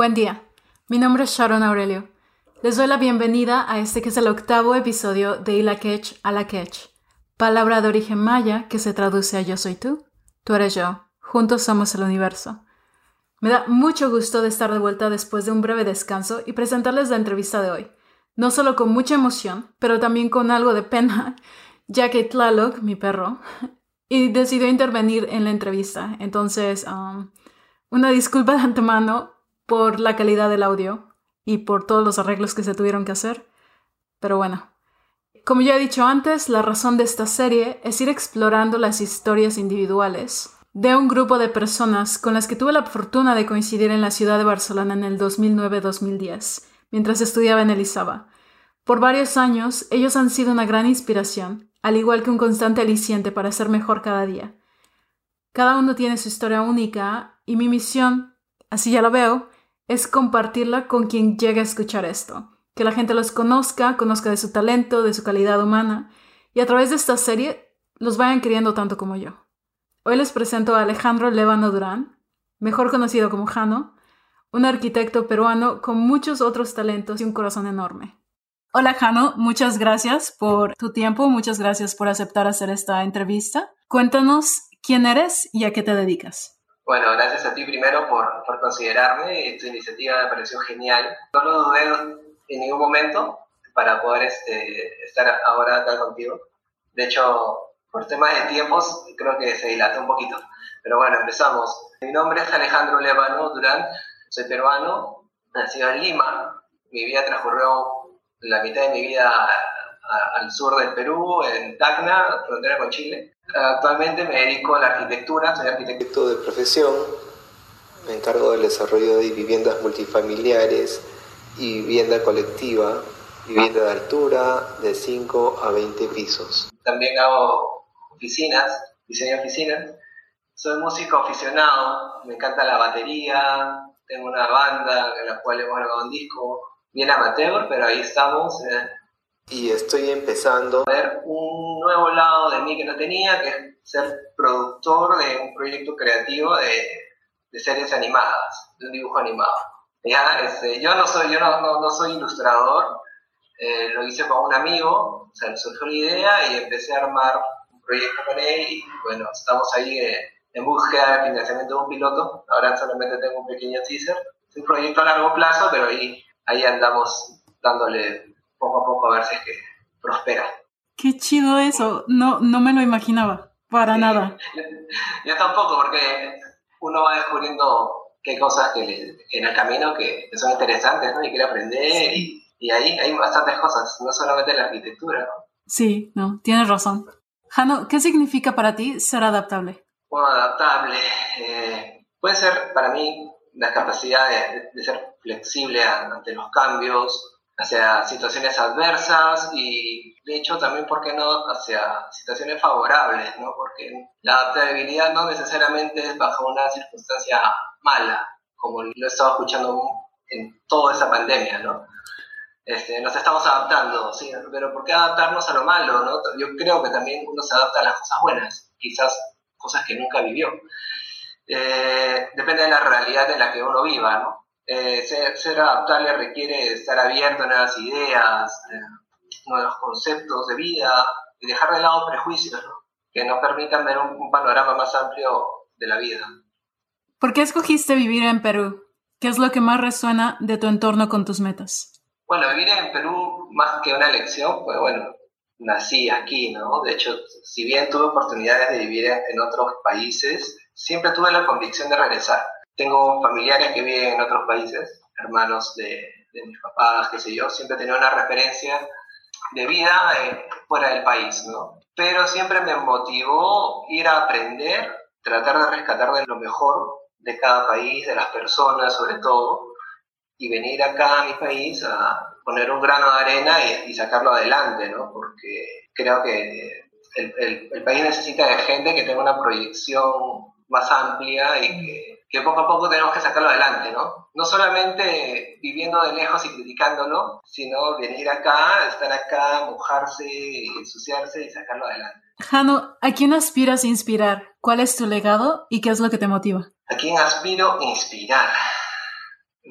Buen día, mi nombre es Sharon Aurelio. Les doy la bienvenida a este que es el octavo episodio de Ilakech a la Kech, palabra de origen maya que se traduce a yo soy tú, tú eres yo, juntos somos el universo. Me da mucho gusto de estar de vuelta después de un breve descanso y presentarles la entrevista de hoy, no solo con mucha emoción, pero también con algo de pena, ya que Tlaloc, mi perro, y decidió intervenir en la entrevista. Entonces, um, una disculpa de antemano por la calidad del audio y por todos los arreglos que se tuvieron que hacer. Pero bueno, como ya he dicho antes, la razón de esta serie es ir explorando las historias individuales de un grupo de personas con las que tuve la fortuna de coincidir en la ciudad de Barcelona en el 2009-2010, mientras estudiaba en Elizaba. Por varios años, ellos han sido una gran inspiración, al igual que un constante aliciente para ser mejor cada día. Cada uno tiene su historia única y mi misión, así ya lo veo, es compartirla con quien llegue a escuchar esto, que la gente los conozca, conozca de su talento, de su calidad humana, y a través de esta serie los vayan queriendo tanto como yo. Hoy les presento a Alejandro Levano Durán, mejor conocido como Jano, un arquitecto peruano con muchos otros talentos y un corazón enorme. Hola Jano, muchas gracias por tu tiempo, muchas gracias por aceptar hacer esta entrevista. Cuéntanos quién eres y a qué te dedicas. Bueno, gracias a ti primero por, por considerarme, tu iniciativa me pareció genial. No lo dudé en ningún momento para poder este, estar ahora acá contigo. De hecho, por temas de tiempos, creo que se dilató un poquito. Pero bueno, empezamos. Mi nombre es Alejandro Levano Durán, soy peruano, nacido en Lima. Mi vida transcurrió la mitad de mi vida al sur del Perú, en Tacna, frontera con Chile. Actualmente me dedico a la arquitectura, soy arquitecto de profesión. Me encargo del desarrollo de viviendas multifamiliares y vivienda colectiva, vivienda de altura de 5 a 20 pisos. También hago oficinas, diseño oficinas. Soy músico aficionado, me encanta la batería, tengo una banda en la cual hemos grabado un disco, bien amateur, pero ahí estamos. Eh. Y estoy empezando a ver un nuevo lado de mí que no tenía, que es ser productor de un proyecto creativo de, de series animadas, de un dibujo animado. Ya, este, yo no soy, yo no, no, soy ilustrador, eh, lo hice con un amigo, o sea, surgió la idea y empecé a armar proyecto con él y bueno, estamos ahí en búsqueda de financiamiento de un piloto. Ahora solamente tengo un pequeño teaser. Es un proyecto a largo plazo, pero ahí, ahí andamos dándole poco a poco a ver si es que prospera. Qué chido eso, no, no me lo imaginaba, para nada. Yo, tampoco, porque uno va descubriendo qué cosas que en el camino que, son interesantes ¿no? y quiere aprender y, y, ahí hay bastantes cosas, no solamente la arquitectura. ¿no? Sí, no, tienes razón. Jano, ¿qué significa para ti ser adaptable? Bueno, adaptable eh, puede ser para mí la capacidad de, ser flexible ante los cambios, hacia situaciones adversas y de hecho también, ¿por qué no?, hacia situaciones favorables, ¿no? Porque la adaptabilidad no necesariamente es bajo una circunstancia mala, como lo he estado escuchando en toda esa pandemia, ¿no? Este, nos estamos adaptando, ¿sí? pero ¿por qué adaptarnos a lo malo? ¿no? Yo creo que también uno se adapta a las cosas buenas, quizás cosas que nunca vivió. Eh, depende de la realidad en la que uno viva, ¿no? Eh, ser, adaptable requiere estar abierto a nuevas ideas, eh, nuevos conceptos de vida y dejar de lado prejuicios ¿no? que nos permitan ver un panorama más amplio de la vida. ¿Por qué escogiste vivir en Perú? ¿Qué es lo que más resuena de tu entorno con tus metas? Bueno, vivir en Perú más que una elección, pues bueno, nací aquí, ¿no? De hecho, si bien tuve oportunidades de vivir en otros países, siempre tuve la convicción de regresar. Tengo familiares que viven en otros países, hermanos de, mis papás, qué sé yo, siempre tenía una referencia de vida eh, fuera del país, ¿no? Pero siempre me motivó ir a aprender, tratar de rescatar de lo mejor de cada país, de las personas sobre todo, y venir acá a mi país a poner un grano de arena y, sacarlo adelante, ¿no? Porque creo que el, país necesita de gente que tenga una proyección más amplia y que, que, poco a poco tenemos que sacarlo adelante, ¿no? No solamente viviendo de lejos y criticándolo, sino venir acá, estar acá, mojarse, ensuciarse y sacarlo adelante. Jano, ¿a quién aspiras a inspirar? ¿Cuál es tu legado y qué es lo que te motiva? ¿A quién aspiro a inspirar?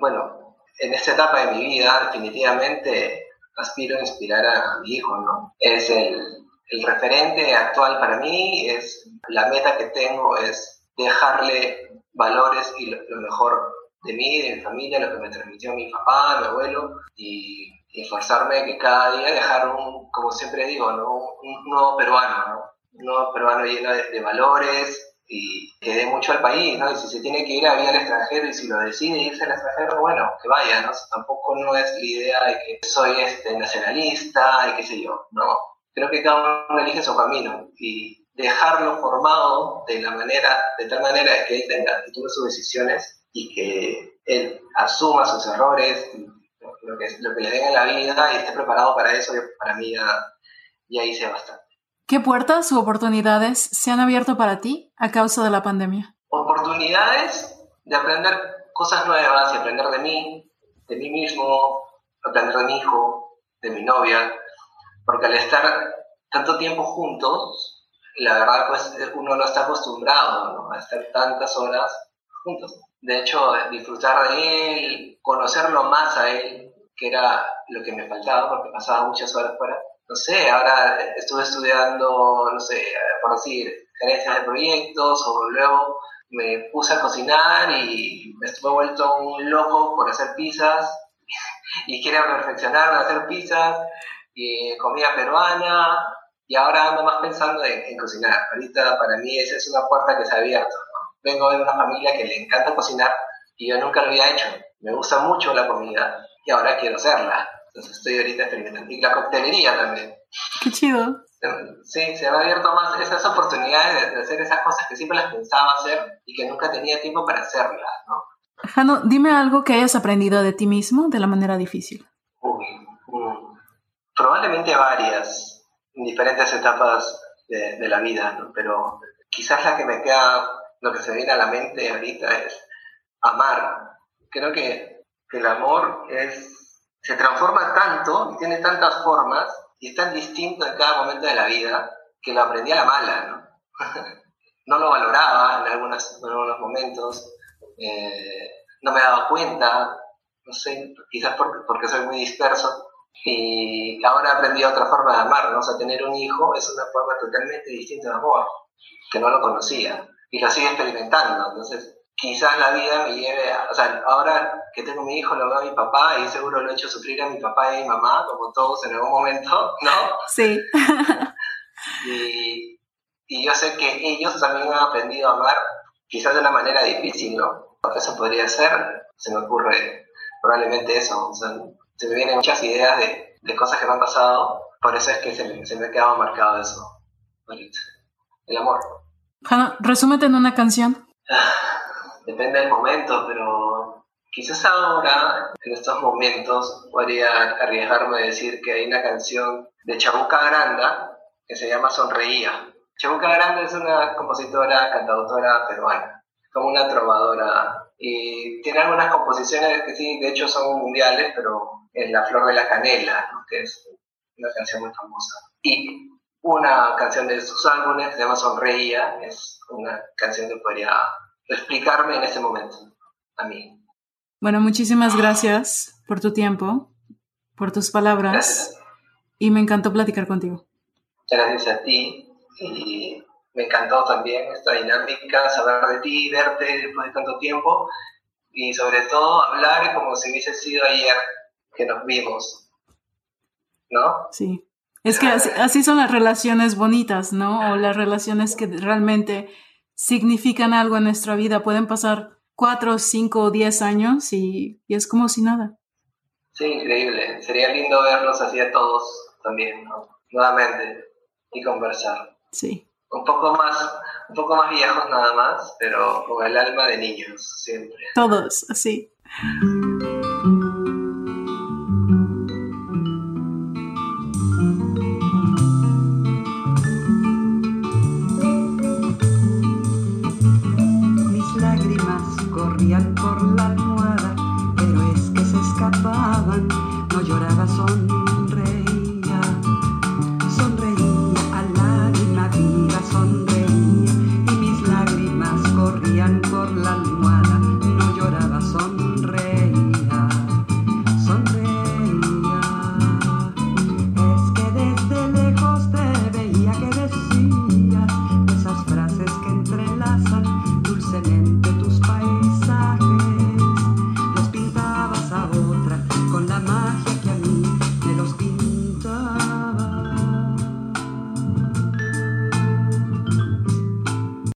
bueno, en esta etapa de mi vida definitivamente aspiro a inspirar a mi hijo, ¿no? Es el, el referente actual para mí, es la meta que tengo es dejarle valores y lo, mejor de mí, de mi familia, lo que me transmitió mi papá, mi abuelo, y, esforzarme que cada día dejar un, como siempre digo, ¿no? un, nuevo peruano, ¿no? un nuevo peruano lleno de, valores y que dé mucho al país, ¿no? Y si se tiene que ir a vivir al extranjero y si lo decide irse al extranjero, bueno, que vaya, ¿no? Tampoco no es la idea de que soy este nacionalista y qué sé yo, no. Creo que cada uno elige su camino y dejarlo formado de la manera, de tal manera que él tenga, que tome sus decisiones y que él asuma sus errores, lo que, lo que le den en la vida y esté preparado para eso, para mí ya, ya hice bastante. ¿Qué puertas u oportunidades se han abierto para ti a causa de la pandemia? Oportunidades de aprender cosas nuevas y aprender de mí, de mí mismo, aprender de mi hijo, de mi novia, porque al estar tanto tiempo juntos, la verdad pues uno no está acostumbrado a estar tantas horas juntos. De hecho, disfrutar de él, conocerlo más a él, que era lo que me faltaba porque pasaba muchas horas fuera. No sé, ahora estuve estudiando, no sé, por decir, gerencias de proyectos o luego me puse a cocinar y me estuve vuelto un loco por hacer pizzas y quiero perfeccionar hacer pizzas y comida peruana y ahora ando más pensando en, cocinar. Ahorita para mí esa es una puerta que se ha abierto. Vengo de una familia que le encanta cocinar y yo nunca lo había hecho. Me gusta mucho la comida y ahora quiero hacerla. Entonces estoy ahorita experimentando. Y la coctelería también. Qué chido. Sí, se me ha abierto más esas oportunidades de, hacer esas cosas que siempre las pensaba hacer y que nunca tenía tiempo para hacerlas, ¿no? Jano, dime algo que hayas aprendido de ti mismo de la manera difícil. Uy, mm, probablemente varias en diferentes etapas de, la vida, pero quizás la que me queda, lo que se viene a la mente ahorita es amar. Creo que, el amor es, se transforma tanto y tiene tantas formas y es tan distinto en cada momento de la vida que lo aprendí a la mala, ¿no? no lo valoraba en, algunos momentos, eh, no me daba cuenta, no sé, quizás porque, porque soy muy disperso, y ahora aprendí otra forma de amar, ¿no? O sea, tener un hijo es una forma totalmente distinta de amor, que no lo conocía, y lo sigue experimentando. Entonces, quizás la vida me lleve a, o sea, ahora que tengo mi hijo, lo veo a mi papá y seguro lo he hecho sufrir a mi papá y a mi mamá, como todos en algún momento, ¿no? Sí. y, y yo sé que ellos también han aprendido a amar, quizás de una manera difícil, ¿no? Eso podría ser, se me ocurre probablemente eso, o sea, se me vienen muchas ideas de, de cosas que me han pasado, por eso es que se me, se me ha quedado marcado eso El amor. Hanna, resúmete en una canción. Depende del momento, pero quizás ahora, en estos momentos, podría arriesgarme a decir que hay una canción de Chabuca Granda que se llama Sonreía. Chabuca Granda es una compositora, cantautora peruana, como una trovadora. Y tiene algunas composiciones que sí, de hecho son mundiales, pero en La Flor de la Canela, que es una canción muy famosa. Y una canción de sus álbumes se llama Sonreía, es una canción que podría explicarme en ese momento, a mí. Bueno, muchísimas gracias por tu tiempo, por tus palabras. Y me encantó platicar contigo. Gracias a ti. Y me encantó también esta dinámica, saber de ti, verte después de tanto tiempo. Y sobre todo hablar como si hubiese sido ayer que nos vimos, ¿no? Sí. Es que así, son las relaciones bonitas, ¿no? O las relaciones que realmente significan algo en nuestra vida. Pueden pasar cuatro, cinco o diez años y, es como si nada. Sí, increíble. Sería lindo verlos así a todos también, ¿no? Nuevamente y conversar. Sí. Un poco más, un poco más viejos nada más, pero con el alma de niños siempre. Todos, así.